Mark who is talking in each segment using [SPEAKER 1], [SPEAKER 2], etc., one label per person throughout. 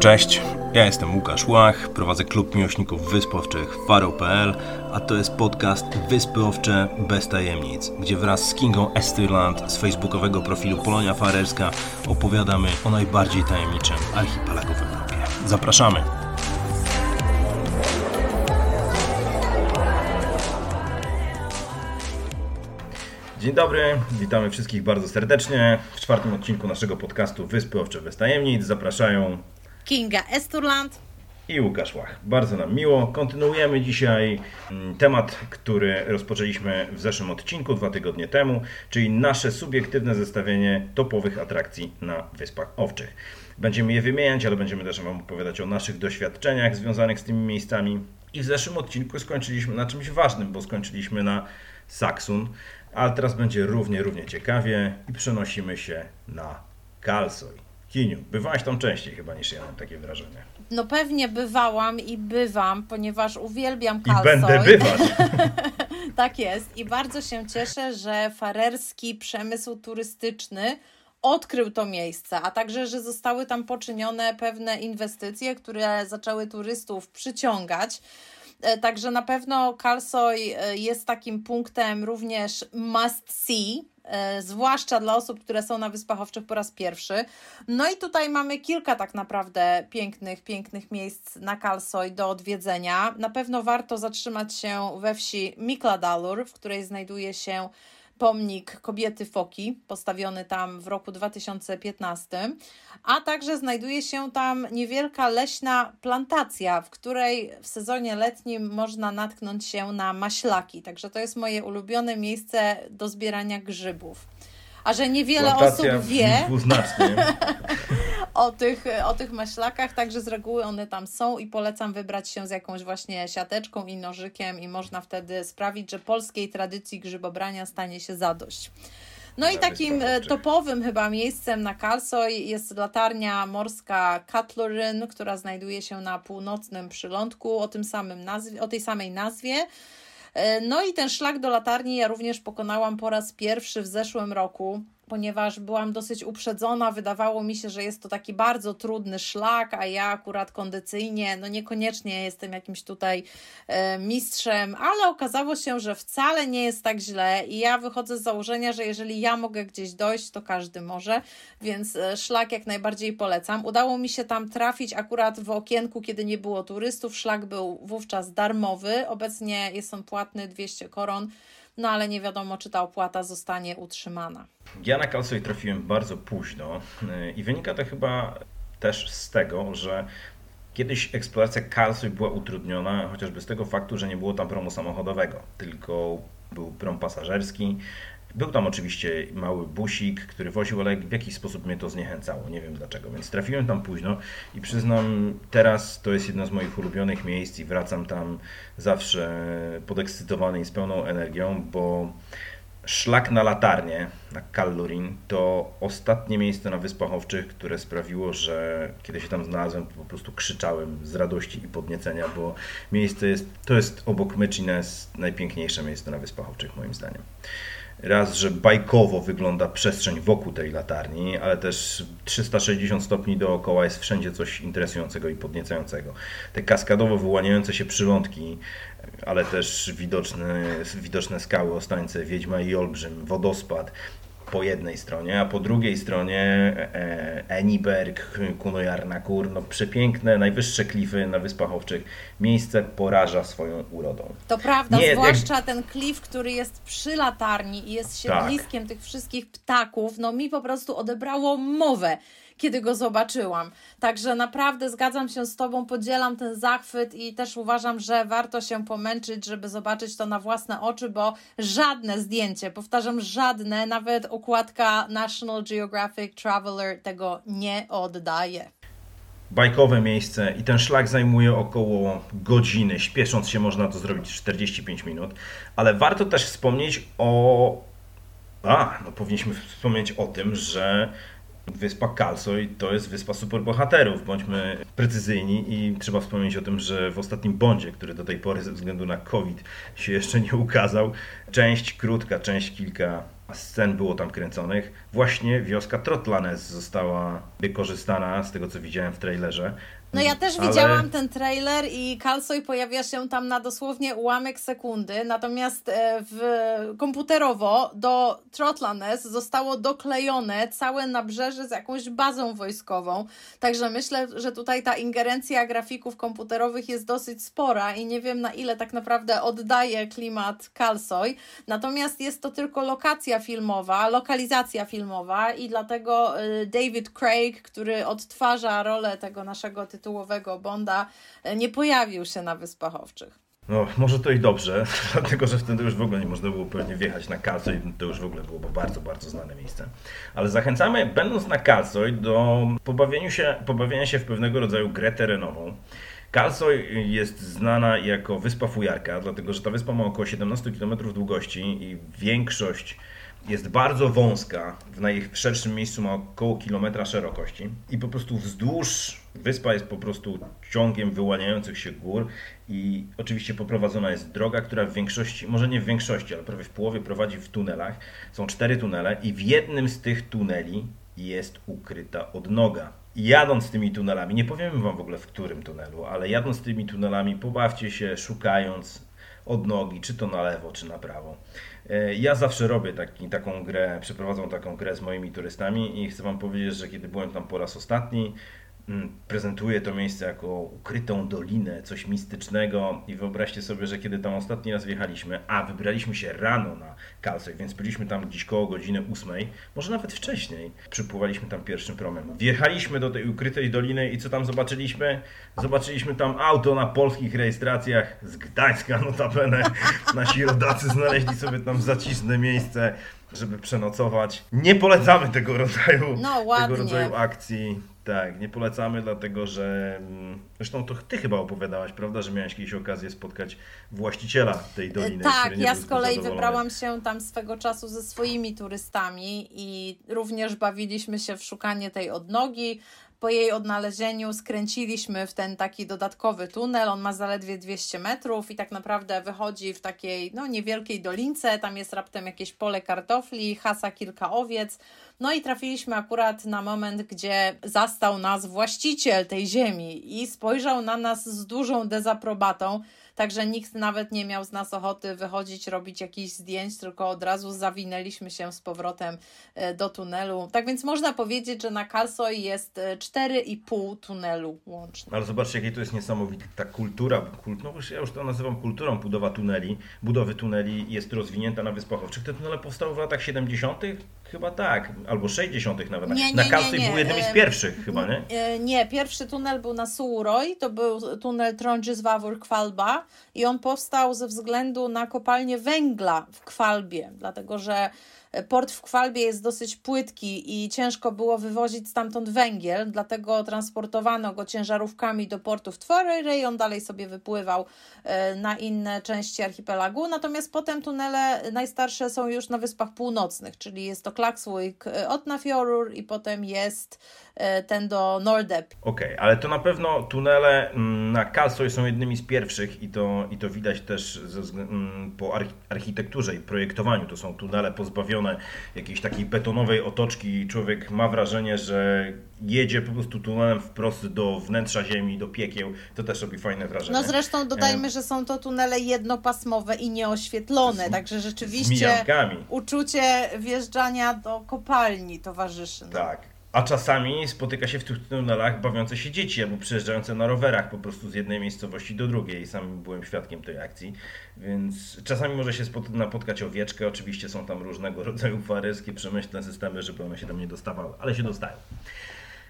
[SPEAKER 1] Cześć, ja jestem Łukasz Łach, prowadzę klub miłośników wysp owczych Faro.pl, a to jest podcast Wyspy Owcze bez tajemnic, gdzie wraz z Kingą Esterland z facebookowego profilu Polonia Farerska opowiadamy o najbardziej tajemniczym archipelagu w Europie. Zapraszamy! Dzień dobry, witamy wszystkich bardzo serdecznie. W czwartym odcinku naszego podcastu Wyspy Owcze bez tajemnic zapraszają
[SPEAKER 2] Kinga Esturland
[SPEAKER 1] i Łukasz Łach. Bardzo nam miło. Kontynuujemy dzisiaj mm, temat, który rozpoczęliśmy w zeszłym odcinku, dwa tygodnie temu, czyli nasze subiektywne zestawienie topowych atrakcji na Wyspach Owczych. Będziemy je wymieniać, ale będziemy też Wam opowiadać o naszych doświadczeniach związanych z tymi miejscami. I w zeszłym odcinku skończyliśmy na czymś ważnym, bo skończyliśmy na Saksun, ale teraz będzie równie, równie ciekawie i przenosimy się na Kalsoj. Kiniu, bywałaś tam częściej chyba niż ja, mam takie wrażenie.
[SPEAKER 2] No pewnie bywałam i bywam, ponieważ uwielbiam
[SPEAKER 1] I będę bywać.
[SPEAKER 2] tak jest. I bardzo się cieszę, że farerski przemysł turystyczny odkrył to miejsce, a także, że zostały tam poczynione pewne inwestycje, które zaczęły turystów przyciągać. E, także na pewno Kalsoj e, jest takim punktem również must see, zwłaszcza dla osób, które są na Wyspach Owczych po raz pierwszy. No i tutaj mamy kilka tak naprawdę pięknych, pięknych miejsc na Kalsoj do odwiedzenia. Na pewno warto zatrzymać się we wsi Mikladalur, w której znajduje się pomnik kobiety Foki, postawiony tam w roku 2015, a także znajduje się tam niewielka leśna plantacja, w której w sezonie letnim można natknąć się na maślaki. Także to jest moje ulubione miejsce do zbierania grzybów a że niewiele
[SPEAKER 1] Plantacja
[SPEAKER 2] osób wie
[SPEAKER 1] o,
[SPEAKER 2] tych, o tych maślakach, także z reguły one tam są i polecam wybrać się z jakąś właśnie siateczką i nożykiem i można wtedy sprawić, że polskiej tradycji grzybobrania stanie się zadość. No i takim e, topowym chyba miejscem na Kalsoj jest latarnia morska Katloryn, która znajduje się na północnym przylądku o, tym samym nazwie, o tej samej nazwie. E, no i ten szlak do latarni ja również pokonałam po raz pierwszy w zeszłym roku ponieważ byłam dosyć uprzedzona, wydawało mi się, że jest to taki bardzo trudny szlak, a ja akurat kondycyjnie, no niekoniecznie jestem jakimś tutaj e, mistrzem, ale okazało się, że wcale nie jest tak źle i ja wychodzę z założenia, że jeżeli ja mogę gdzieś dojść, to każdy może, więc e, szlak jak najbardziej polecam. Udało mi się tam trafić akurat w okienku, kiedy nie było turystów, szlak był wówczas darmowy, obecnie jest on płatny 200 koron, no ale nie wiadomo, czy ta opłata zostanie utrzymana.
[SPEAKER 1] Ja na Kalsoj trafiłem bardzo późno y, i wynika to chyba też z tego, że Kiedyś eksploracja Kalsoj była utrudniona chociażby z tego faktu, że nie było tam promu samochodowego, tylko był prom pasażerski, był tam oczywiście mały busik, który woził, ale w jakiś sposób mnie to zniechęcało. Nie wiem dlaczego, więc trafiłem tam późno i przyznam, teraz to jest jedno z moich ulubionych miejsc i wracam tam zawsze podekscytowany i z pełną energią, bo szlak na latarnię, na Kallurin, to ostatnie miejsce na Wyspach Owczych, które sprawiło, że kiedy się tam znalazłem, po prostu krzyczałem z radości i podniecenia, bo miejsce jest, to jest obok Mechines najpiękniejsze miejsce na Wyspach Owczych moim zdaniem raz, że bajkowo wygląda przestrzeń wokół tej latarni, ale też 360 stopni dookoła jest wszędzie coś interesującego i podniecającego. Te kaskadowo wyłaniające się przylądki, ale też widoczne, widoczne skały, ostańce, Wiedźma i Olbrzym, wodospad, po jednej stronie, a po drugiej stronie e, Eniberg, Kunojarnakur, no przepiękne, najwyższe klify na Wyspach Owczych. Miejsce poraża swoją urodą.
[SPEAKER 2] To prawda, Nie, zwłaszcza jak... ten klif, który jest przy latarni i jest siedliskiem tak. tych wszystkich ptaków, no mi po prostu odebrało mowę kiedy go zobaczyłam. Także naprawdę zgadzam się z Tobą, podzielam ten zachwyt i też uważam, że warto się pomęczyć, żeby zobaczyć to na własne oczy, bo żadne zdjęcie, powtarzam, żadne, nawet okładka National Geographic Traveler tego nie oddaje
[SPEAKER 1] bajkowe miejsce i ten szlak zajmuje około godziny. Śpiesząc się można to zrobić 45 minut, ale warto też wspomnieć o. A, no powinniśmy wspomnieć o tym, że Wyspa Kalsoj to jest wyspa superbohaterów, bądźmy precyzyjni i trzeba wspomnieć o tym, że w ostatnim Bondzie, który do tej pory ze względu na COVID się jeszcze nie ukazał, część krótka, część kilka scen było tam kręconych, właśnie wioska Trotlanes została wykorzystana z tego co widziałem w trailerze.
[SPEAKER 2] No ja też
[SPEAKER 1] Ale-
[SPEAKER 2] widziałam ten trailer i Kalsoj pojawia się tam na dosłownie ułamek sekundy, natomiast e, w, komputerowo do Trotlanes zostało doklejone całe nabrzeże z jakąś bazą wojskową, także myślę, że tutaj ta ingerencja grafików komputerowych jest dosyć spora i nie wiem na ile tak naprawdę oddaje klimat Kalsoj, natomiast jest to tylko lokacja filmowa, lokalizacja filmowa i dlatego e, David Craig, który odtwarza rolę tego naszego tytułowego Bonda, e, nie pojawił się na Wyspach Owczych.
[SPEAKER 1] No, może to i dobrze, dlatego że wtedy już w ogóle nie można było pewnie wjechać na Kalsoj, to już w ogóle było bardzo, bardzo znane miejsce. Ale zachęcamy, będąc na Kalsoj, do pobawienia się, pobawienia się w pewnego rodzaju grę terenową. Kalsoj jest znana jako wyspa fujarka, dlatego że ta wyspa ma około 17 km długości i większość jest bardzo wąska, w najszerszym miejscu ma około kilometra szerokości i po prostu wzdłuż wyspa jest po prostu ciągiem wyłaniających się gór i oczywiście poprowadzona jest droga, która w większości, może nie w większości, ale prawie w połowie prowadzi w tunelach. Są cztery tunele i w jednym z tych tuneli jest ukryta odnoga. Jadąc tymi tunelami, nie powiem wam w ogóle w którym tunelu, ale jadąc tymi tunelami, pobawcie się szukając odnogi, czy to na lewo, czy na prawo. E, Ja zawsze robię taki, taką grę, przeprowadzam taką grę z moimi turystami i chcę Wam powiedzieć, że kiedy byłem tam po raz ostatni, mm, prezentuję to miejsce jako ukrytą dolinę, coś mistycznego i wyobraźcie sobie, że kiedy tam ostatni raz wjechaliśmy, a wybraliśmy się rano na Kalsoj, więc byliśmy tam gdzieś koło godziny 8, może nawet wcześniej, przypływaliśmy tam pierwszym promem. Wjechaliśmy do tej ukrytej doliny i co tam zobaczyliśmy? Zobaczyliśmy tam auto na polskich rejestracjach z Gdańska notabene. Nasi rodacy znaleźli sobie tam zaciszne miejsce, żeby przenocować. Nie polecamy tego rodzaju,
[SPEAKER 2] No,
[SPEAKER 1] tego rodzaju akcji. Tak, nie polecamy, dlatego że mm, zresztą to ty chyba opowiadałaś, prawda, że miałeś kiedyś okazję spotkać właściciela tej doliny.
[SPEAKER 2] Tak,
[SPEAKER 1] który nie
[SPEAKER 2] ja z kolei wybrałam się tam swego czasu ze swoimi turystami i również bawiliśmy się w szukanie tej odnogi. Po jej odnalezieniu skręciliśmy w ten taki dodatkowy tunel. On ma zaledwie 200 metrów i tak naprawdę wychodzi w takiej no, niewielkiej dolince. Tam jest raptem jakieś pole kartofli, hasa kilka owiec. No i trafiliśmy akurat na moment, gdzie zastał nas właściciel tej ziemi i spojrzał na nas z dużą dezaprobatą. Także nikt nawet nie miał z nas ochoty wychodzić, robić jakichś zdjęć, tylko od razu zawinęliśmy się z powrotem e, do tunelu. Tak więc można powiedzieć, że na Kalsoj jest e, 4,5 tunelu łącznie.
[SPEAKER 1] Ale zobaczcie, jakie to jest niesamowite. Ta kultura, kult, no ja już to nazywam kulturą budowa tuneli, budowy tuneli jest rozwinięta na Wyspach Owczych. Te tunele powstały w latach 70. Chyba tak, albo 60. nawet.
[SPEAKER 2] Nie,
[SPEAKER 1] na
[SPEAKER 2] nie.
[SPEAKER 1] był jednym z pierwszych chyba, nie?
[SPEAKER 2] E, Nie, pierwszy tunel był na Sułroj, to był tunel Trądzizwawór Kwalba i on powstał ze względu na kopalnię węgla w Kwalbie, dlatego że port w Kwalbie jest dosyć płytki i ciężko było wywozić stamtąd węgiel, dlatego transportowano go ciężarówkami do portu w Tworyry i on dalej sobie wypływał e, na inne części archipelagu, natomiast potem tunele najstarsze są już na Wyspach Północnych, czyli jest to Klaksvik e, Otnafjorur i potem jest e, ten do Nordep.
[SPEAKER 1] Okej, ale to na pewno tunele mm, na Kalsoj są jednymi z pierwszych i to, i to widać też ze, mm, po archi- architekturze i projektowaniu. To są tunele pozbawione jakiejś takiej betonowej otoczki i człowiek ma wrażenie, że jedzie po prostu tunelem wprost do wnętrza ziemi, do piekieł. To też robi fajne wrażenie.
[SPEAKER 2] No zresztą dodajmy, że są to tunele jednopasmowe i nieoświetlone, także
[SPEAKER 1] Z
[SPEAKER 2] rzeczywiście
[SPEAKER 1] mijankami.
[SPEAKER 2] uczucie wjeżdżania do kopalni towarzyszy. No.
[SPEAKER 1] Tak. A czasami spotyka się w tych tunelach bawiące się dzieci albo przejeżdżające na rowerach po prostu z jednej miejscowości do drugiej. Sam byłem świadkiem tej akcji, więc czasami może się napotkać owieczkę. Oczywiście są tam różnego rodzaju faryskie, przemyślne systemy, żeby one się tam nie dostawały, ale się dostają.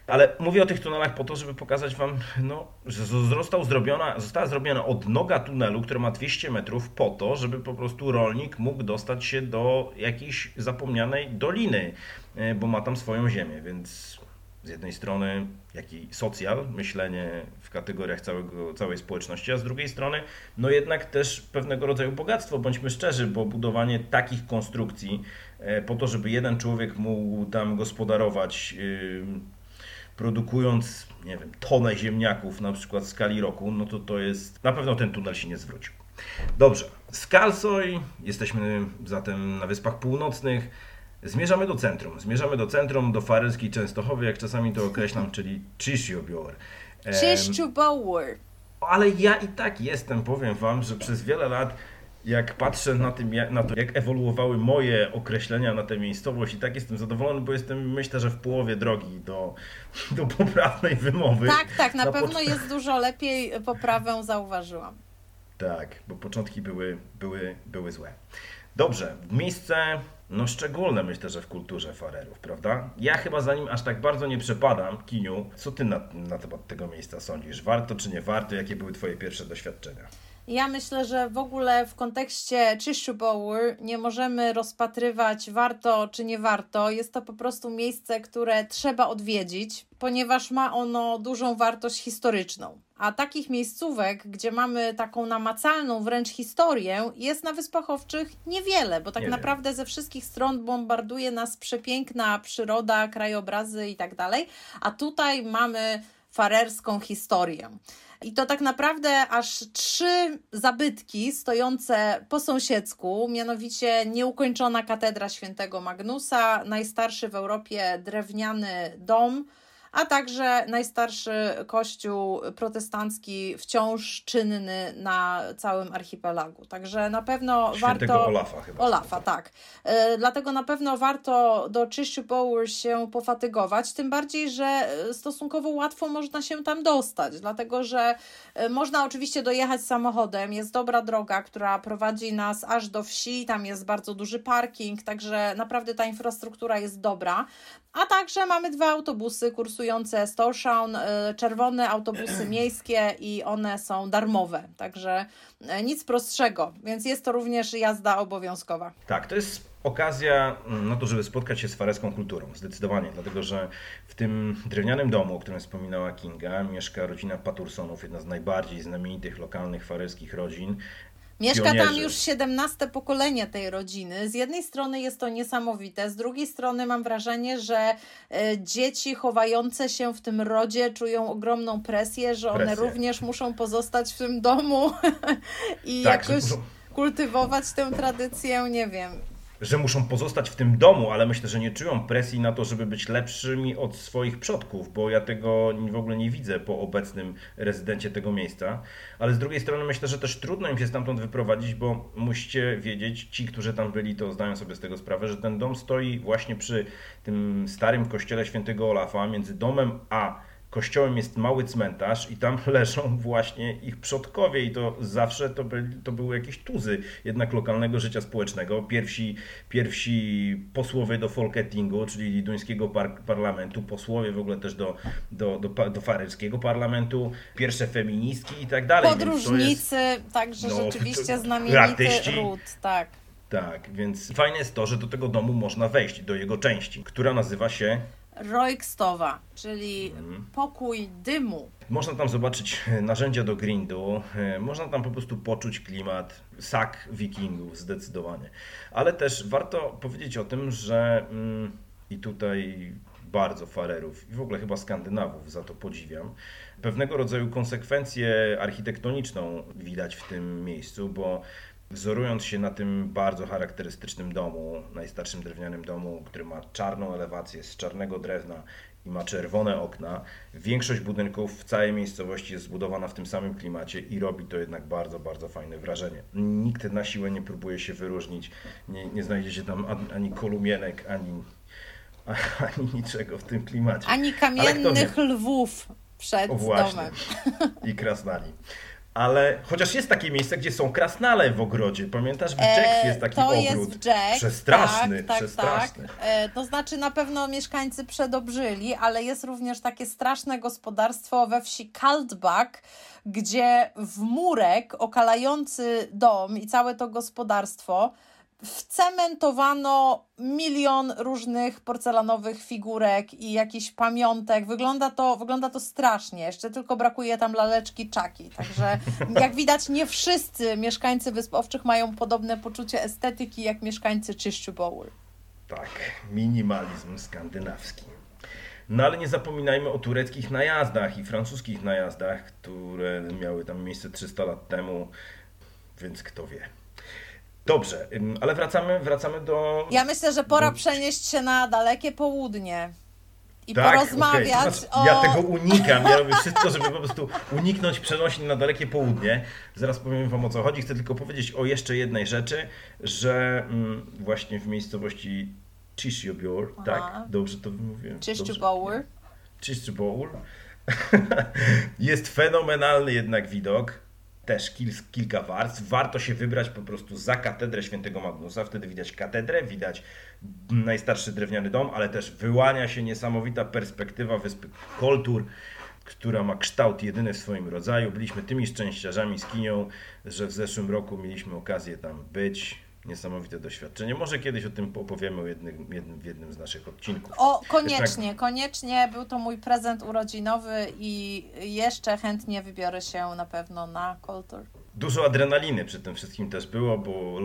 [SPEAKER 1] Ale mówię o tych tunelach po to, żeby pokazać Wam, no, że został zrobiona, została zrobiona odnoga tunelu, która ma 200 metrów po to, żeby po prostu rolnik mógł dostać się do jakiejś zapomnianej doliny, e, bo ma tam swoją ziemię, więc z jednej strony jaki socjal, myślenie w kategoriach całego, całej społeczności, a z drugiej strony no jednak też pewnego rodzaju bogactwo, bądźmy szczerzy, bo budowanie takich konstrukcji e, po to, żeby jeden człowiek mógł tam gospodarować produkując, nie wiem, tonę ziemniaków na przykład w skali roku, no to to jest, na pewno ten tunel się nie zwrócił. Dobrze, Z Kalsoj jesteśmy zatem na Wyspach Północnych. Zmierzamy do centrum. Zmierzamy do centrum, do farerskiej Częstochowy, jak czasami to określam, czyli Czyściobior.
[SPEAKER 2] Czyściobower.
[SPEAKER 1] Ale ja i tak jestem, powiem Wam, że przez wiele lat jak patrzę na, tym, na to, jak ewoluowały moje określenia na tę miejscowość i tak jestem zadowolony, bo jestem myślę, że w połowie drogi do, do poprawnej wymowy.
[SPEAKER 2] Tak, tak, na, na pewno jest dużo lepiej, poprawę zauważyłam.
[SPEAKER 1] Tak, bo początki były, były, były złe. Dobrze, miejsce no szczególne myślę, że w kulturze farerów, prawda? Ja chyba za nim aż tak bardzo nie przepadam, Kiniu. Co ty na, na temat tego miejsca sądzisz? Warto czy nie warto? Jakie były twoje pierwsze doświadczenia?
[SPEAKER 2] Ja myślę, że w ogóle w kontekście Chishubower nie możemy rozpatrywać warto czy nie warto. Jest to po prostu miejsce, które trzeba odwiedzić, ponieważ ma ono dużą wartość historyczną. A takich miejscówek, gdzie mamy taką namacalną wręcz historię, jest na Wyspach Owczych niewiele, bo tak nie naprawdę wiem. ze wszystkich stron bombarduje nas przepiękna przyroda, krajobrazy i tak dalej. A tutaj mamy farerską historię. I to tak naprawdę aż trzy zabytki stojące po sąsiedzku, mianowicie nieukończona katedra świętego Magnusa, najstarszy w Europie drewniany dom, a także najstarszy kościół protestancki wciąż czynny na całym archipelagu. Także na pewno
[SPEAKER 1] Świętego
[SPEAKER 2] warto.
[SPEAKER 1] Olafa chyba.
[SPEAKER 2] Olafa, tak. E, dlatego na pewno warto do Czyściu Power się pofatygować, tym bardziej, że stosunkowo łatwo można się tam dostać, dlatego że e, można oczywiście dojechać samochodem, jest dobra droga, która prowadzi nas aż do wsi, tam jest bardzo duży parking, także naprawdę ta infrastruktura jest dobra. A także mamy dwa autobusy kursujące z Torshavn, y, czerwone autobusy miejskie i one są darmowe, także y, nic prostszego, więc jest to również jazda obowiązkowa.
[SPEAKER 1] Tak, to jest okazja mm, na to, żeby spotkać się z fareską kulturą, zdecydowanie, dlatego że w tym drewnianym domu, o którym wspominała Kinga, mieszka rodzina Patursonów, jedna z najbardziej znamienitych lokalnych fareskich rodzin.
[SPEAKER 2] Mieszka pionierzy. tam już 17 pokolenie tej rodziny. Z jednej strony jest to niesamowite, z drugiej strony mam wrażenie, że e, dzieci chowające się w tym rodzie czują ogromną presję, że presję. one również muszą pozostać w tym domu i tak, jakoś kultywować tę tradycję, nie wiem
[SPEAKER 1] że muszą pozostać w tym domu, ale myślę, że nie czują presji na to, żeby być lepszymi od swoich przodków, bo ja tego w ogóle nie widzę po obecnym rezydencie tego miejsca. Ale z drugiej strony myślę, że też trudno im się stamtąd wyprowadzić, bo musicie wiedzieć, ci, którzy tam byli, to zdają sobie z tego sprawę, że ten dom stoi właśnie przy tym starym kościele świętego Olafa, między domem a kościołem jest mały cmentarz i tam leżą właśnie ich przodkowie i to zawsze to, byli, to były jakieś tuzy jednak lokalnego życia społecznego. Pierwsi, pierwsi posłowie do Folketingu, czyli duńskiego par parlamentu, posłowie w ogóle też do, do, do, do farerskiego parlamentu, pierwsze feministki i tak dalej.
[SPEAKER 2] Podróżnicy, jest, także no, rzeczywiście znamienity artyści. ród, tak.
[SPEAKER 1] Tak, więc fajne jest to, że do tego domu można wejść, do jego części, która nazywa się
[SPEAKER 2] Roykstowa, czyli mhm. pokój dymu.
[SPEAKER 1] Można tam zobaczyć narzędzia do grindu, e, można tam po prostu poczuć klimat sak wikingów zdecydowanie. Ale też warto powiedzieć o tym, że mm, i tutaj bardzo farerów i w ogóle chyba Skandynawów za to podziwiam. Pewnego rodzaju konsekwencję architektoniczną widać w tym miejscu, bo Wzorując się na tym bardzo charakterystycznym domu, najstarszym drewnianym domu, który ma czarną elewację z czarnego drewna i ma czerwone okna, większość budynków w całej miejscowości jest zbudowana w tym samym klimacie i robi to jednak bardzo, bardzo fajne wrażenie. Nikt na siłę nie próbuje się wyróżnić, nie, nie znajdzie się tam ani kolumienek, ani, ani niczego w tym klimacie.
[SPEAKER 2] Ani kamiennych lwów przed o, domem.
[SPEAKER 1] I krasnali ale chociaż jest takie miejsce, gdzie są krasnale w ogrodzie. Pamiętasz, w Jack jest taki to ogród. Jest Jack, przestraszny, tak, tak, przestraszny. Tak.
[SPEAKER 2] E, to znaczy na pewno mieszkańcy przedobrzyli, ale jest również takie straszne gospodarstwo we wsi Kaldbach, gdzie w murek okalający dom i całe to gospodarstwo wcementowano milion różnych porcelanowych figurek i jakichś pamiątek. Wygląda to, wygląda to strasznie. Jeszcze tylko brakuje tam laleczki czaki. Także jak widać, nie wszyscy mieszkańcy Wysp Owczych mają podobne poczucie estetyki jak mieszkańcy Czyszczuboły.
[SPEAKER 1] Tak, minimalizm skandynawski. No ale nie zapominajmy o tureckich najazdach i francuskich najazdach, które miały tam miejsce 300 lat temu, więc kto wie. Dobrze, ale wracamy, wracamy do.
[SPEAKER 2] Ja myślę, że pora do... przenieść się na dalekie południe i tak? porozmawiać okay. znaczy, o...
[SPEAKER 1] Ja tego unikam, ja robię wszystko, żeby po prostu uniknąć przenosin na dalekie południe. Zaraz powiem wam o co chodzi. Chcę tylko powiedzieć o jeszcze jednej rzeczy, że mm, właśnie w miejscowości Chishiobor, tak, dobrze to mówiłem?
[SPEAKER 2] Chishiobor.
[SPEAKER 1] Chishiobor. Jest fenomenalny jednak widok też kil, kilka warstw. Warto się wybrać po prostu za katedrę świętego Magnusa. Wtedy widać katedrę, widać najstarszy drewniany dom, ale też wyłania się niesamowita perspektywa wyspy Koltur, która ma kształt jedyny w swoim rodzaju. Byliśmy tymi szczęściarzami z Kinią, że w zeszłym roku mieliśmy okazję tam być niesamowite doświadczenie. Może kiedyś o tym opowiemy o jednym, jednym, w jednym z naszych odcinków.
[SPEAKER 2] O, koniecznie, tak... koniecznie. Był to mój prezent urodzinowy i jeszcze chętnie wybiorę się na pewno na Kultur.
[SPEAKER 1] Dużo adrenaliny przy tym wszystkim też było, bo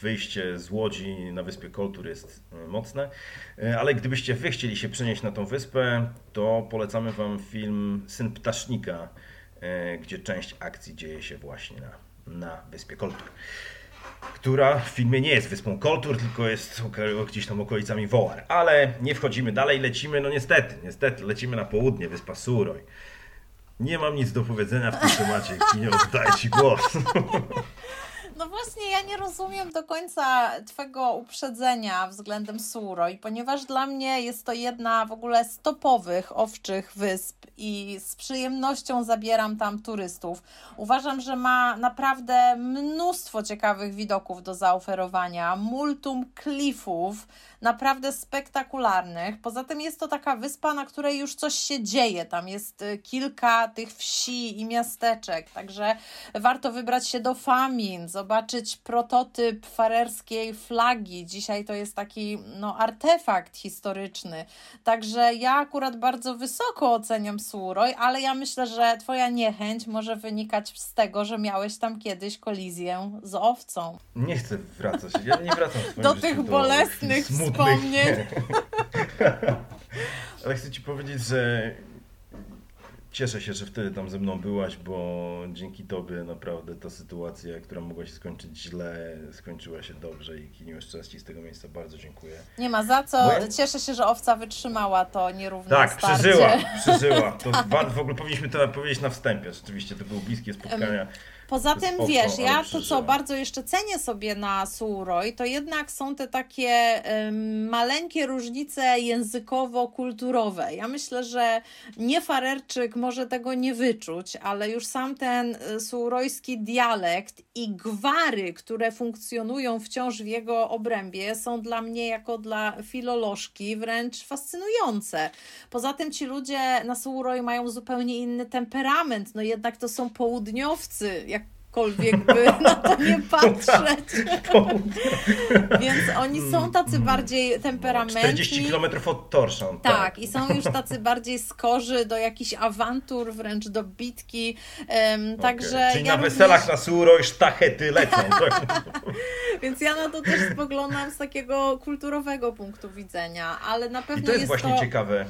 [SPEAKER 1] wyjście z Łodzi na wyspie Koltur jest e, mocne. E, ale gdybyście wy chcieli się przenieść na tą wyspę, to polecamy wam film Syn Ptasznika, e, gdzie część akcji dzieje się właśnie na, na wyspie Koltur która w filmie nie jest wyspą Koltur, tylko jest gdzieś tam okolicami Wołar. Ale nie wchodzimy dalej, lecimy, no niestety, niestety, lecimy na południe, wyspa Suroj. Nie mam nic do powiedzenia w tym temacie, nie oddaję Ci głos.
[SPEAKER 2] No właśnie, ja nie rozumiem do końca Twojego uprzedzenia względem Suroj, ponieważ dla mnie jest to jedna w ogóle z topowych owczych wysp i z przyjemnością zabieram tam turystów. Uważam, że ma naprawdę mnóstwo ciekawych widoków do zaoferowania, multum klifów, naprawdę spektakularnych. Poza tym jest to taka wyspa, na której już coś się dzieje. Tam jest y, kilka tych wsi i miasteczek, także warto wybrać się do Famin, zobaczyć prototyp farerskiej flagi. Dzisiaj to jest taki no, artefakt historyczny. Także ja akurat bardzo wysoko oceniam Suroj, ale ja myślę, że Twoja niechęć może wynikać z tego, że miałeś tam kiedyś kolizję z owcą.
[SPEAKER 1] Nie chcę wracać. Ja nie wracam
[SPEAKER 2] do tych bolesnych do wspomnień.
[SPEAKER 1] Ale chcę Ci powiedzieć, że cieszę się, że wtedy tam ze mną byłaś, bo dzięki Tobie naprawdę ta sytuacja, która mogła się skończyć źle, skończyła się dobrze i Kiniu jeszcze raz Ci z tego miejsca bardzo dziękuję.
[SPEAKER 2] Nie ma za co. Cieszę się, że owca wytrzymała to nierówne
[SPEAKER 1] Tak,
[SPEAKER 2] starcie.
[SPEAKER 1] przeżyła, przeżyła. To tak. w ogóle powinniśmy to powiedzieć na wstępie. Rzeczywiście to były bliskie spotkania.
[SPEAKER 2] Poza tym, wiesz, ja to, co bardzo jeszcze cenię sobie na Suroj, to jednak są te takie um, maleńkie różnice językowo-kulturowe. Ja myślę, że nie Farerczyk może tego nie wyczuć, ale już sam ten e, surojski dialekt i gwary, które funkcjonują wciąż w jego obrębie, są dla mnie, jako dla filolożki, wręcz fascynujące. Poza tym ci ludzie na Suroj mają zupełnie inny temperament, no jednak to są południowcy, jakkolwiek by na to nie patrzeć. Więc oni są tacy bardziej temperamentni.
[SPEAKER 1] 40 km od Torszą.
[SPEAKER 2] Tak. tak, i są już tacy bardziej skorzy do jakichś awantur, wręcz do bitki. Um, okay. Także
[SPEAKER 1] Czyli ja na weselach na Suro i sztachety lecą. Tak?
[SPEAKER 2] Więc ja na to też spoglądam z takiego kulturowego punktu widzenia, ale na pewno
[SPEAKER 1] I to jest,
[SPEAKER 2] jest
[SPEAKER 1] właśnie
[SPEAKER 2] to...
[SPEAKER 1] ciekawe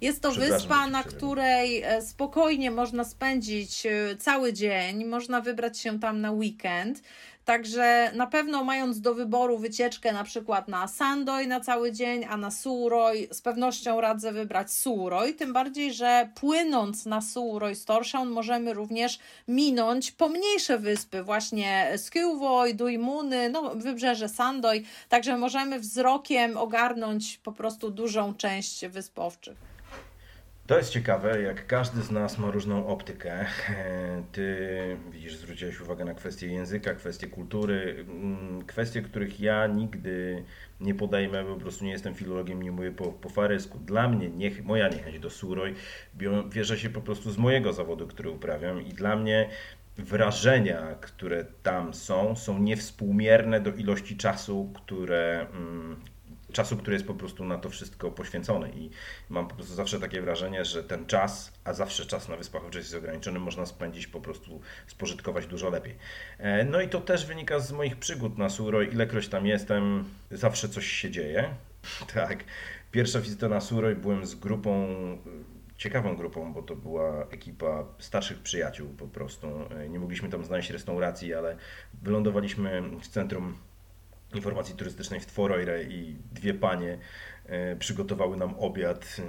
[SPEAKER 2] jest to wyspa, na której e, spokojnie można spędzić e, cały dzień, można wybrać się tam na weekend. Także na pewno mając do wyboru wycieczkę na przykład na Sandoy na cały dzień, a na Suroj, z pewnością radzę wybrać Suroj, tym bardziej, że płynąc na Suroj z Torshavn możemy również minąć pomniejsze wyspy, właśnie Skylvoj, Dujmuny, no wybrzeże Sandoy, także możemy wzrokiem ogarnąć po prostu dużą część wyspowczych.
[SPEAKER 1] To jest ciekawe, jak każdy z nas ma różną optykę. Ty widzisz, zwróciłeś uwagę na kwestie języka, kwestie kultury, mm, kwestie, których ja nigdy nie podejmę, bo po prostu nie jestem filologiem, nie mówię po, po farysku. Dla mnie niech, moja niechęć do Suroj bierze się po prostu z mojego zawodu, który uprawiam i dla mnie wrażenia, które tam są, są niewspółmierne do ilości czasu, które, mm, czasu, który jest po prostu na to wszystko poświęcony i mam po prostu zawsze takie wrażenie, że ten czas, a zawsze czas na Wyspach Owczych jest ograniczony, można spędzić po prostu, spożytkować dużo lepiej. E, no i to też wynika z moich przygód na Suroj, ilekroć tam jestem, zawsze coś się dzieje. Tak, pierwsza wizyta na Suroj byłem z grupą ciekawą grupą, bo to była ekipa starszych przyjaciół po prostu. E, nie mogliśmy tam znaleźć restauracji, ale wylądowaliśmy w centrum informacji turystycznej w Tworojre i dwie panie e, przygotowały nam obiad e,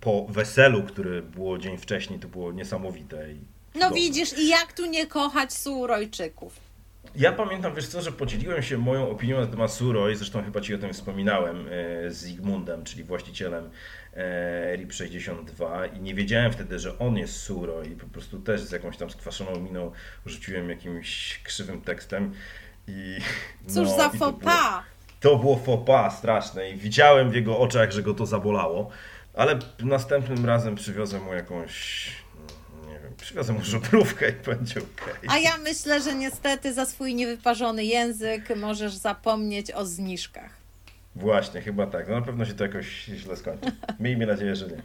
[SPEAKER 1] po weselu, które było dzień wcześniej, to było niesamowite.
[SPEAKER 2] No widzisz, i jak tu nie kochać Surojczyków?
[SPEAKER 1] Ja pamiętam, wiesz co, że podzieliłem się moją opinią na temat Suroj, zresztą chyba Ci o tym wspominałem, e, z Zygmundem, czyli właścicielem e, RIP 62 i nie wiedziałem wtedy, że on jest Suroj i po prostu też z jakąś tam skwaszoną miną rzuciłem jakimś krzywym tekstem i
[SPEAKER 2] Cóż
[SPEAKER 1] no,
[SPEAKER 2] za
[SPEAKER 1] i to było-
[SPEAKER 2] pas
[SPEAKER 1] straszne i widziałem w jego oczach, że go to zabolało, ale następnym razem przywiozłem mu jakąś, no, nie wiem, przywiozłem mu żubrówkę i będzie okej.
[SPEAKER 2] A ja myślę, że niestety za swój niewyparzony język możesz zapomnieć o zniżkach.
[SPEAKER 1] Właśnie, chyba tak. No na pewno się to jakoś źle skończy. Miejmy nadzieję, że nie.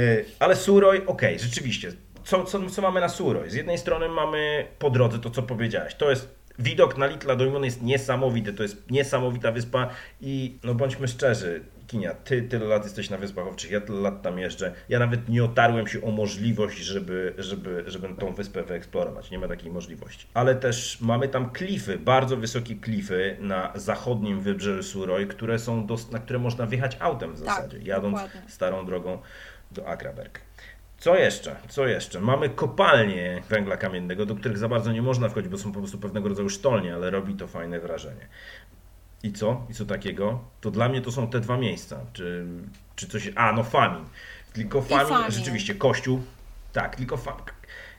[SPEAKER 1] Yy, Ale Suroj, okej, rzeczywiście. Co, co, co mamy na Suroj? Z jednej strony mamy po drodze to, co powiedziałeś. To jest widok na Litla Doimon jest niesamowity. To jest niesamowita wyspa i no bądźmy szczerzy, Kinia, ty tyle lat jesteś na Wyspach Owczych, ja tyle lat tam jeżdżę. Ja nawet nie otarłem się o możliwość, żeby, żeby, żeby tą wyspę wyeksplorować. Nie ma takiej możliwości. Ale też mamy tam klify, bardzo wysokie klify na zachodnim wybrzeżu Suroj, które są dos- na które można wjechać autem w
[SPEAKER 2] Tak,
[SPEAKER 1] zasadzie, jadąc
[SPEAKER 2] dokładnie.
[SPEAKER 1] starą drogą do Akraberg. Co jeszcze? Co jeszcze? Mamy kopalnie węgla kamiennego, do których za bardzo nie można wchodzić, bo są po prostu pewnego rodzaju sztolnie, ale robi to fajne wrażenie. I co? I co takiego? To dla mnie to są te dwa miejsca. Czy, czy coś. A, no Famin. Tylko Famin,
[SPEAKER 2] Famin.
[SPEAKER 1] rzeczywiście, kościół. Tak, tylko Famin.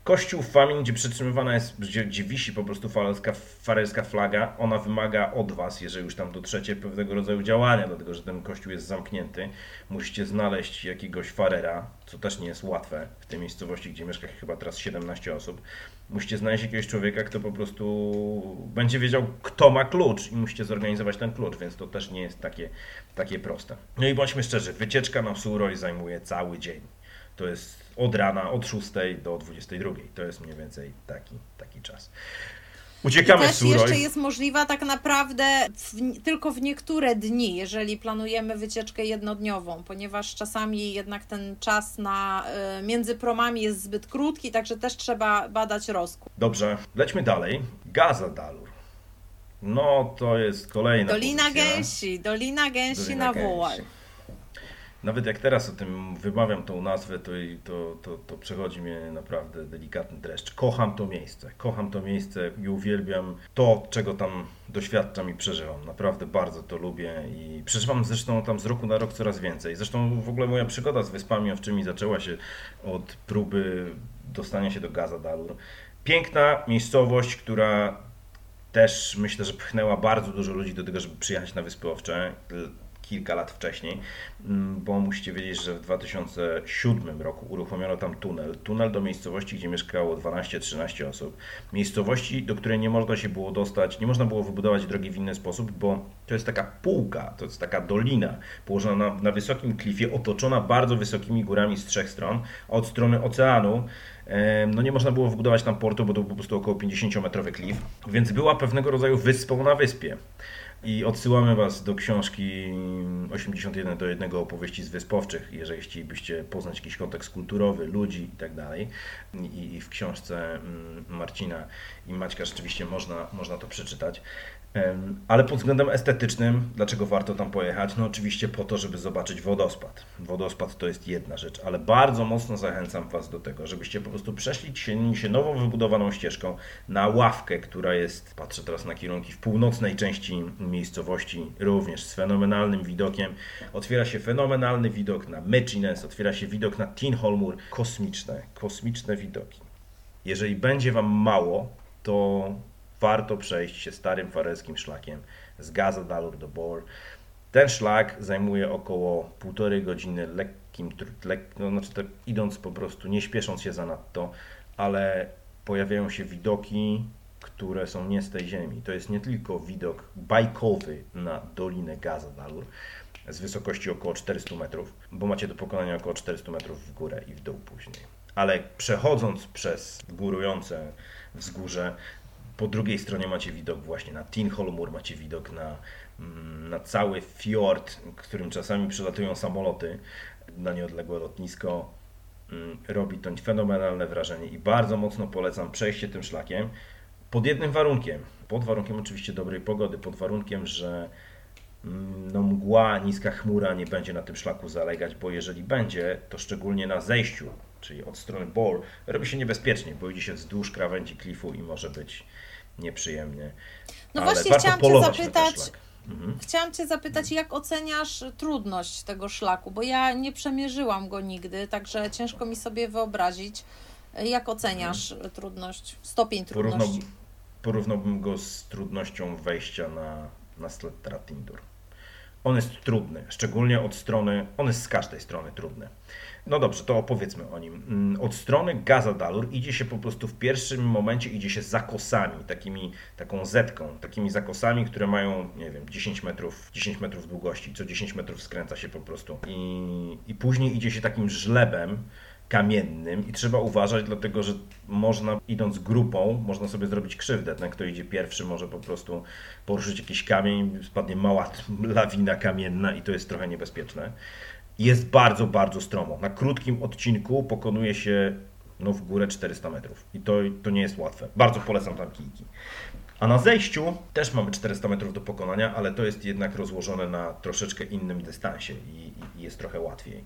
[SPEAKER 1] Kościół Famin, gdzie przetrzymywana jest, gdzie, gdzie wisi po prostu farerska, farerska flaga, ona wymaga od Was, jeżeli już tam dotrzecie, pewnego rodzaju działania, dlatego że ten kościół jest zamknięty. Musicie znaleźć jakiegoś farera, co też nie jest łatwe w tej miejscowości, gdzie mieszka chyba teraz 17 osób. Musicie znaleźć jakiegoś człowieka, kto po prostu będzie wiedział, kto ma klucz i musicie zorganizować ten klucz, więc to też nie jest takie, takie proste. No i bądźmy szczerzy, wycieczka na Suroj zajmuje cały dzień. To jest od rana, od 6 do 22. To jest mniej więcej taki, taki czas.
[SPEAKER 2] I
[SPEAKER 1] Uciekamy
[SPEAKER 2] też
[SPEAKER 1] z Suroj.
[SPEAKER 2] jeszcze jest możliwa tak naprawdę w, tylko w niektóre dni, jeżeli planujemy wycieczkę jednodniową, ponieważ czasami jednak ten czas na, y, między promami jest zbyt krótki, także też trzeba badać rozkład.
[SPEAKER 1] Dobrze, lećmy dalej. Gazadalur. No, to jest kolejna
[SPEAKER 2] Dolina
[SPEAKER 1] pozycja.
[SPEAKER 2] Gęsi, Dolina Gęsi
[SPEAKER 1] Dolina
[SPEAKER 2] na. Wołaj.
[SPEAKER 1] Nawet jak teraz o tym wymawiam tą nazwę, to, to, to, to przechodzi mnie naprawdę delikatny dreszcz. Kocham to miejsce. Kocham to miejsce i uwielbiam to, czego tam doświadczam i przeżywam. Naprawdę bardzo to lubię i przeżywam zresztą tam z roku na rok coraz więcej. Zresztą w ogóle moja przygoda z Wyspami Owczymi zaczęła się od próby dostania się do Gazadalur. Piękna miejscowość, która też myślę, że pchnęła bardzo dużo ludzi do tego, żeby przyjechać na Wyspy Owcze kilka lat wcześniej, mm, bo musicie wiedzieć, że w 2007 roku uruchomiono tam tunel. Tunel do miejscowości, gdzie mieszkało 12-13 osób. Miejscowości, do której nie można się było dostać, nie można było wybudować drogi w inny sposób, bo to jest taka półka, to jest taka dolina położona na, na wysokim klifie, otoczona bardzo wysokimi górami z trzech stron, od strony oceanu No nie można było wybudować tam portu, bo to był po prostu około 50-metrowy klif, więc była pewnego rodzaju wyspą na wyspie. I odsyłamy Was do książki 81 do jednego opowieści z Wyspowczych, jeżeli chcielibyście poznać jakiś kontekst kulturowy, ludzi i tak i w książce mm, Marcina i Maćka rzeczywiście można, można to przeczytać. Ale pod względem estetycznym, dlaczego warto tam pojechać? No oczywiście po to, żeby zobaczyć wodospad. Wodospad to jest jedna rzecz, ale bardzo mocno zachęcam Was do tego, żebyście po prostu przeszli się, nowo wybudowaną ścieżką na ławkę, która jest, patrzę teraz na kierunki, w północnej części miejscowości, również z fenomenalnym widokiem. Otwiera się fenomenalny widok na Mechines, otwiera się widok na Tinholmur. Kosmiczne, kosmiczne widoki. Jeżeli będzie Wam mało, to warto przejść się starym fareskim szlakiem z Gazadalur do Bor. Ten szlak zajmuje około półtorej godziny lekkim, lek, no, znaczy tak idąc po prostu, nie śpiesząc się zanadto, ale pojawiają się widoki, które są nie z tej ziemi. To jest nie tylko widok bajkowy na Dolinę Gazadalur z wysokości około 400 metrów, bo macie do pokonania około 400 metrów w górę i w dół później. Ale przechodząc przez górujące wzgórze, po drugiej stronie macie widok właśnie na Tinholmur, macie widok na, mm, na cały fiord, którym czasami przylatują samoloty na nieodległe lotnisko. Mm, Robi to fenomenalne wrażenie i bardzo mocno polecam przejście tym szlakiem. Pod jednym warunkiem, pod warunkiem oczywiście dobrej pogody, pod warunkiem, że mm, no, mgła, niska chmura nie będzie na tym szlaku zalegać, bo jeżeli będzie, to szczególnie na zejściu, czyli od strony Bor, robi się niebezpiecznie, bo idzie się wzdłuż krawędzi klifu i może być nieprzyjemnie.
[SPEAKER 2] No
[SPEAKER 1] Ale
[SPEAKER 2] właśnie chciałam Cię zapytać.
[SPEAKER 1] Mhm.
[SPEAKER 2] Chciałam Cię zapytać, jak oceniasz trudność tego szlaku, bo ja nie przemierzyłam go nigdy, także ciężko mi sobie wyobrazić. Jak oceniasz trudność, stopień trudności?
[SPEAKER 1] porównałbym go z trudnością wejścia na, na Slettera Tindur. On jest trudny, szczególnie od strony, on jest z każdej strony trudny. No dobrze, to opowiedzmy o nim. Mm, Od strony Gazadalur idzie się po prostu w pierwszym momencie idzie się zakosami, takimi, taką zetką, takimi zakosami, które mają, nie wiem, 10 metrów, 10 metrów długości, co 10 metrów skręca się po prostu. I, i później idzie się takim żlebem, kamiennym i trzeba uważać, dlatego że można, idąc grupą, można sobie zrobić krzywdę. Ten, kto idzie pierwszy, może po prostu poruszyć jakiś kamień, spadnie mała lawina kamienna i to jest trochę niebezpieczne. Jest bardzo, bardzo stromo. Na krótkim odcinku pokonuje się no, w górę 400 metrów i to, to nie jest łatwe. Bardzo polecam tam kijki. A na zejściu też mamy 400 metrów do pokonania, ale to jest jednak rozłożone na troszeczkę innym dystansie i, i jest trochę łatwiej.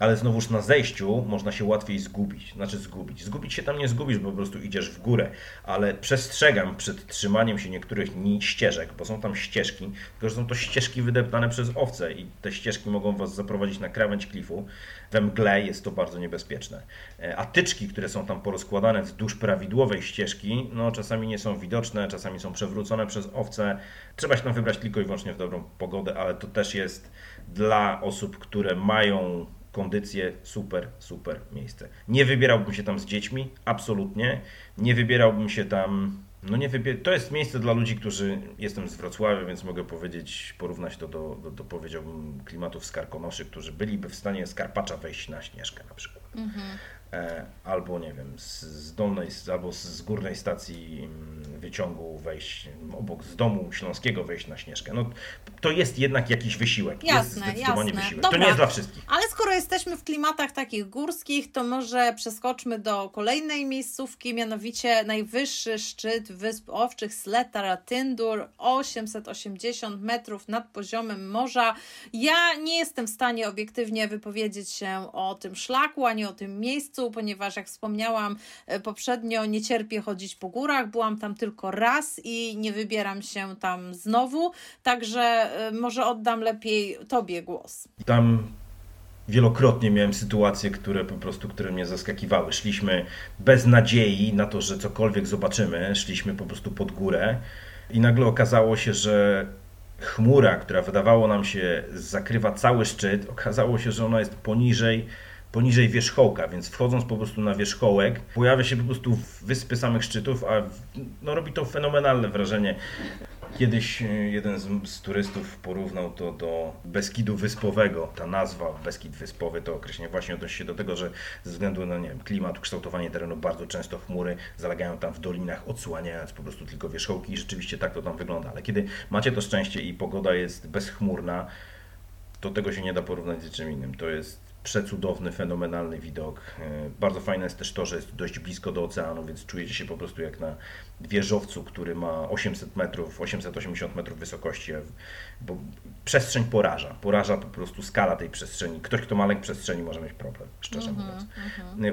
[SPEAKER 1] Ale znowuż na zejściu można się łatwiej zgubić. Znaczy zgubić. Zgubić się tam nie zgubisz, bo po prostu idziesz w górę. Ale przestrzegam przed trzymaniem się niektórych ni- ścieżek, bo są tam ścieżki, tylko że są to ścieżki wydeptane przez owce i te ścieżki mogą Was zaprowadzić na krawędź klifu. We mgle jest to bardzo niebezpieczne. E, A tyczki, które są tam porozkładane wzdłuż prawidłowej ścieżki, no czasami nie są widoczne, czasami są przewrócone przez owce. Trzeba się tam wybrać tylko i wyłącznie w dobrą pogodę, ale to też jest dla osób, które mają kondycję, super, super miejsce. Nie wybierałbym się tam z dziećmi, absolutnie. Nie wybierałbym się tam. No nie wybier... To jest miejsce dla ludzi, którzy. Jestem z Wrocławia, więc mogę powiedzieć, porównać to do, do, do powiedziałbym, klimatów z Karkonoszy, którzy byliby w stanie z Karpacza wejść na Śnieżkę na przykład. E, albo nie wiem, z, z dolnej, albo z, z górnej stacji mm, wyciągu wejść, mm, obok z domu śląskiego wejść na Śnieżkę. No, to jest jednak jakiś wysiłek. jest
[SPEAKER 2] Jasne,
[SPEAKER 1] zdecydowanie
[SPEAKER 2] jasne.
[SPEAKER 1] wysiłek.
[SPEAKER 2] Dobra.
[SPEAKER 1] To nie jest dla wszystkich.
[SPEAKER 2] Ale skoro jesteśmy w klimatach takich górskich, to może przeskoczmy do kolejnej miejscówki, mianowicie najwyższy szczyt Wysp Owczych Sletara Tyndur, 880 metrów nad poziomem morza. Ja nie jestem w stanie obiektywnie wypowiedzieć się o tym szlaku, ani o tym miejscu, ponieważ jak wspomniałam e, poprzednio, nie cierpię chodzić po górach, byłam tam tylko raz i nie wybieram się tam znowu, także e, może oddam lepiej Tobie głos.
[SPEAKER 1] Tam wielokrotnie miałem sytuacje, które po prostu, które mnie zaskakiwały. Szliśmy bez nadziei na to, że cokolwiek zobaczymy. Szliśmy po prostu pod górę i nagle okazało się, że chmura, która wydawało nam się zakrywa cały szczyt, okazało się, że ona jest poniżej poniżej wierzchołka, więc wchodząc po prostu na wierzchołek, pojawia się po prostu wyspy samych szczytów, a no, robi to fenomenalne wrażenie. Kiedyś e, jeden z, z turystów porównał to do Beskidu Wyspowego. Ta nazwa Beskid Wyspowy to określenie właśnie odnosi się do tego, że ze względu na nie wiem, klimat, kształtowanie terenu bardzo często chmury zalegają tam w dolinach, odsłaniając po prostu tylko wierzchołki i rzeczywiście tak to tam wygląda. Ale kiedy macie to szczęście i pogoda jest bezchmurna, to tego się nie da porównać z czym innym. To jest przecudowny, fenomenalny widok. E, Bardzo fajne jest też to, że jest dość blisko do oceanu, więc czujecie się po prostu jak na wieżowcu, który ma 800 metrów, 880 metrów wysokości, bo przestrzeń poraża. Poraża po prostu skala tej przestrzeni. Ktoś, kto ma lęk przestrzeni, może mieć problem, szczerze mówiąc.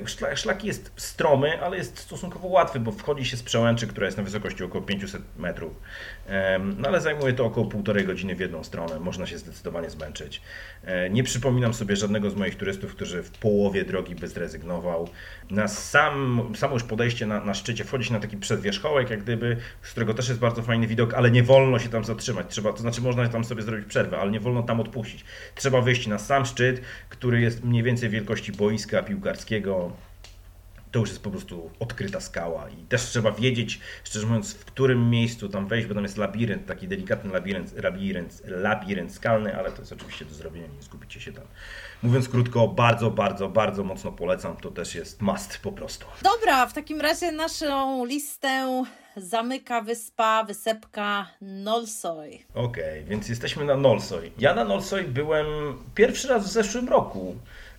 [SPEAKER 1] E, Szla, szlak jest stromy, ale jest stosunkowo łatwy, bo wchodzi się z przełęczy, która jest na wysokości około 500 metrów. No ale zajmuje to około półtorej godziny w jedną stronę. Można się zdecydowanie zmęczyć. E, Nie przypominam sobie żadnego z moich turystów, który w połowie drogi by zrezygnował. Na sam, samo już podejście na, na szczycie wchodzi się na taki przedwierzchołek, jak gdyby, z którego też jest bardzo fajny widok, ale nie wolno się tam zatrzymać. Trzeba, to znaczy można tam sobie zrobić przerwę, ale nie wolno tam odpuścić. Trzeba wyjść na sam szczyt, który jest mniej więcej wielkości boiska piłkarskiego to już jest po prostu odkryta skała i też trzeba wiedzieć, szczerze mówiąc, w którym miejscu tam wejść, bo tam jest labirynt, taki delikatny labirynt, labirynt, labirynt skalny, ale to jest oczywiście do zrobienia, nie zgubicie się tam. Mówiąc krótko, bardzo, bardzo, bardzo mocno polecam, to też jest must po prostu.
[SPEAKER 2] Dobra, w takim razie naszą listę zamyka wyspa, wysepka Nolsoy.
[SPEAKER 1] Okej, więc jesteśmy na Nolsoy. Ja na Nolsoy byłem pierwszy raz w zeszłym roku.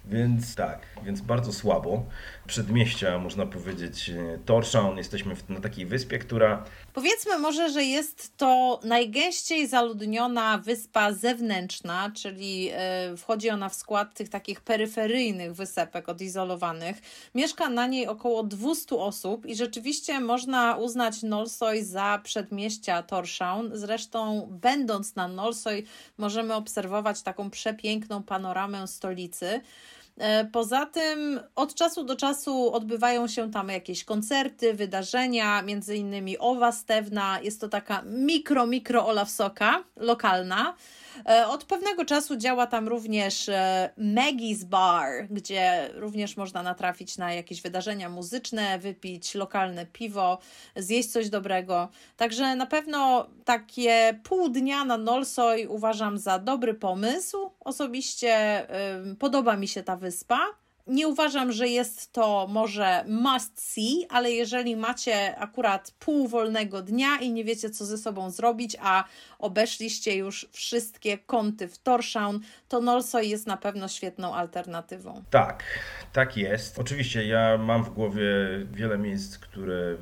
[SPEAKER 1] Więc tak, więc bardzo słabo. Przedmieścia, można powiedzieć, e, Torshavn. Jesteśmy na takiej wyspie, która...
[SPEAKER 2] Powiedzmy może, że jest to najgęściej zaludniona wyspa zewnętrzna, czyli e, wchodzi ona w skład tych takich peryferyjnych wysepek odizolowanych. Mieszka na niej około 200 osób i rzeczywiście można uznać Nolsoy za przedmieścia Torshavn. Zresztą będąc na Nolsoy możemy obserwować taką przepiękną panoramę stolicy. E, poza tym od czasu do czasu odbywają się tam jakieś koncerty, wydarzenia, między innymi Owa Stewna, jest to taka mikro, mikro Olafsoka lokalna. E, od pewnego czasu działa tam również e, Maggie's Bar, gdzie również można natrafić na jakieś wydarzenia muzyczne, wypić lokalne piwo, zjeść coś dobrego. Także na pewno takie pół dnia na Nolsoj uważam za dobry pomysł. Osobiście podoba mi się ta wyspa nie uważam, że jest to może must see, ale jeżeli macie akurat pół wolnego dnia i nie wiecie, co ze sobą zrobić, a obeszliście już wszystkie kąty w Torshavn, to Nolsoy jest na pewno świetną alternatywą.
[SPEAKER 1] Tak, tak jest. Oczywiście ja mam w głowie wiele miejsc, które,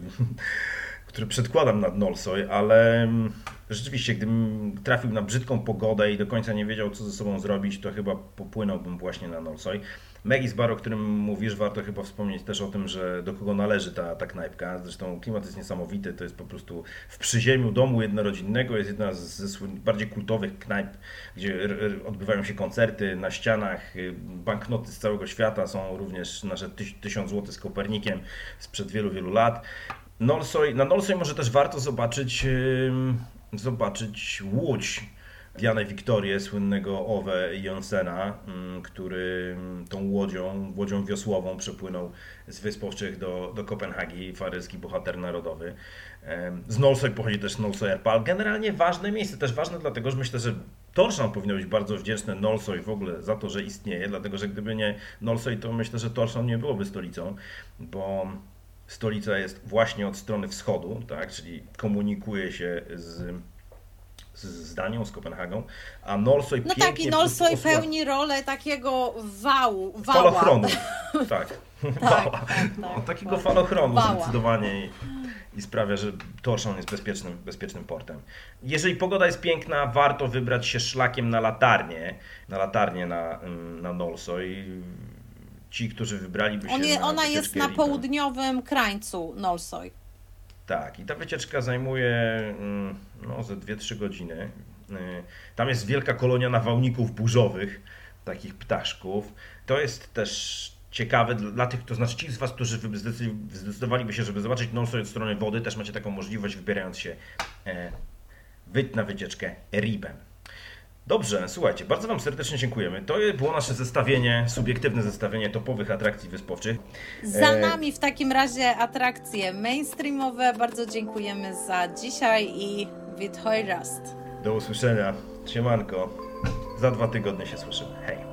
[SPEAKER 1] które przedkładam nad Nolsoy, ale rzeczywiście, gdybym trafił na brzydką pogodę i do końca nie wiedział, co ze sobą zrobić, to chyba popłynąłbym właśnie na Nolsoy. Megis Bar, o którym mówisz, warto chyba wspomnieć też o tym, że do kogo należy ta, ta knajpka. Zresztą klimat jest niesamowity, to jest po prostu w przyziemiu domu jednorodzinnego, jest jedna z bardziej kultowych knajp, gdzie odbywają się koncerty na ścianach, y, banknoty z całego świata, są również nasze 1000 zł z Kopernikiem sprzed wielu, wielu lat. Na Nolsoy może też warto zobaczyć, zobaczyć Łódź, Dianę Wiktorię, słynnego Owe Jonsena, mm, który tą łodzią, łodzią wiosłową przepłynął z Wysp Owczych do, do Kopenhagi, faryjski bohater narodowy. Z Nolsoy pochodzi też Nolsoy Erpal. Generalnie ważne miejsce, też ważne dlatego, że myślę, że Torshavn powinno być bardzo wdzięczne Nolsoy w ogóle za to, że istnieje, dlatego że gdyby nie Nolsoy, to myślę, że Torshavn nie byłoby stolicą, bo stolica jest właśnie od strony wschodu, tak, czyli komunikuje się z z Danią, z Kopenhagą, a Nolsoy
[SPEAKER 2] No tak, i Nolsoy pełni rolę takiego wału, wała.
[SPEAKER 1] Falochronu, tak. tak, tak, tak no, takiego tak. falochronu Wała. zdecydowanie i, i sprawia, że Torszon jest bezpiecznym, bezpiecznym portem. Jeżeli pogoda jest piękna, warto wybrać się szlakiem na latarnię, na latarnię na, mm, na Nolsoy. Ci, którzy wybraliby się On
[SPEAKER 2] je, Ona jest na południowym krańcu Nolsoy.
[SPEAKER 1] Tak, i ta wycieczka zajmuje mm, no, ze 2-3 godziny. Y, tam jest wielka kolonia nawałników burzowych, takich ptaszków. To jest też ciekawe dla tych, to znaczy ci z Was, którzy zdecydowaliby się, żeby zobaczyć non od strony wody, też macie taką możliwość wybierając się e, na wycieczkę Ribem. Dobrze, słuchajcie, bardzo Wam serdecznie dziękujemy. To było nasze zestawienie, subiektywne zestawienie topowych atrakcji wyspowczych.
[SPEAKER 2] Za e... nami w takim razie atrakcje mainstreamowe. Bardzo dziękujemy za dzisiaj i Withoirast.
[SPEAKER 1] Do usłyszenia. Siemanko. Za dwa tygodnie się słyszymy. Hej.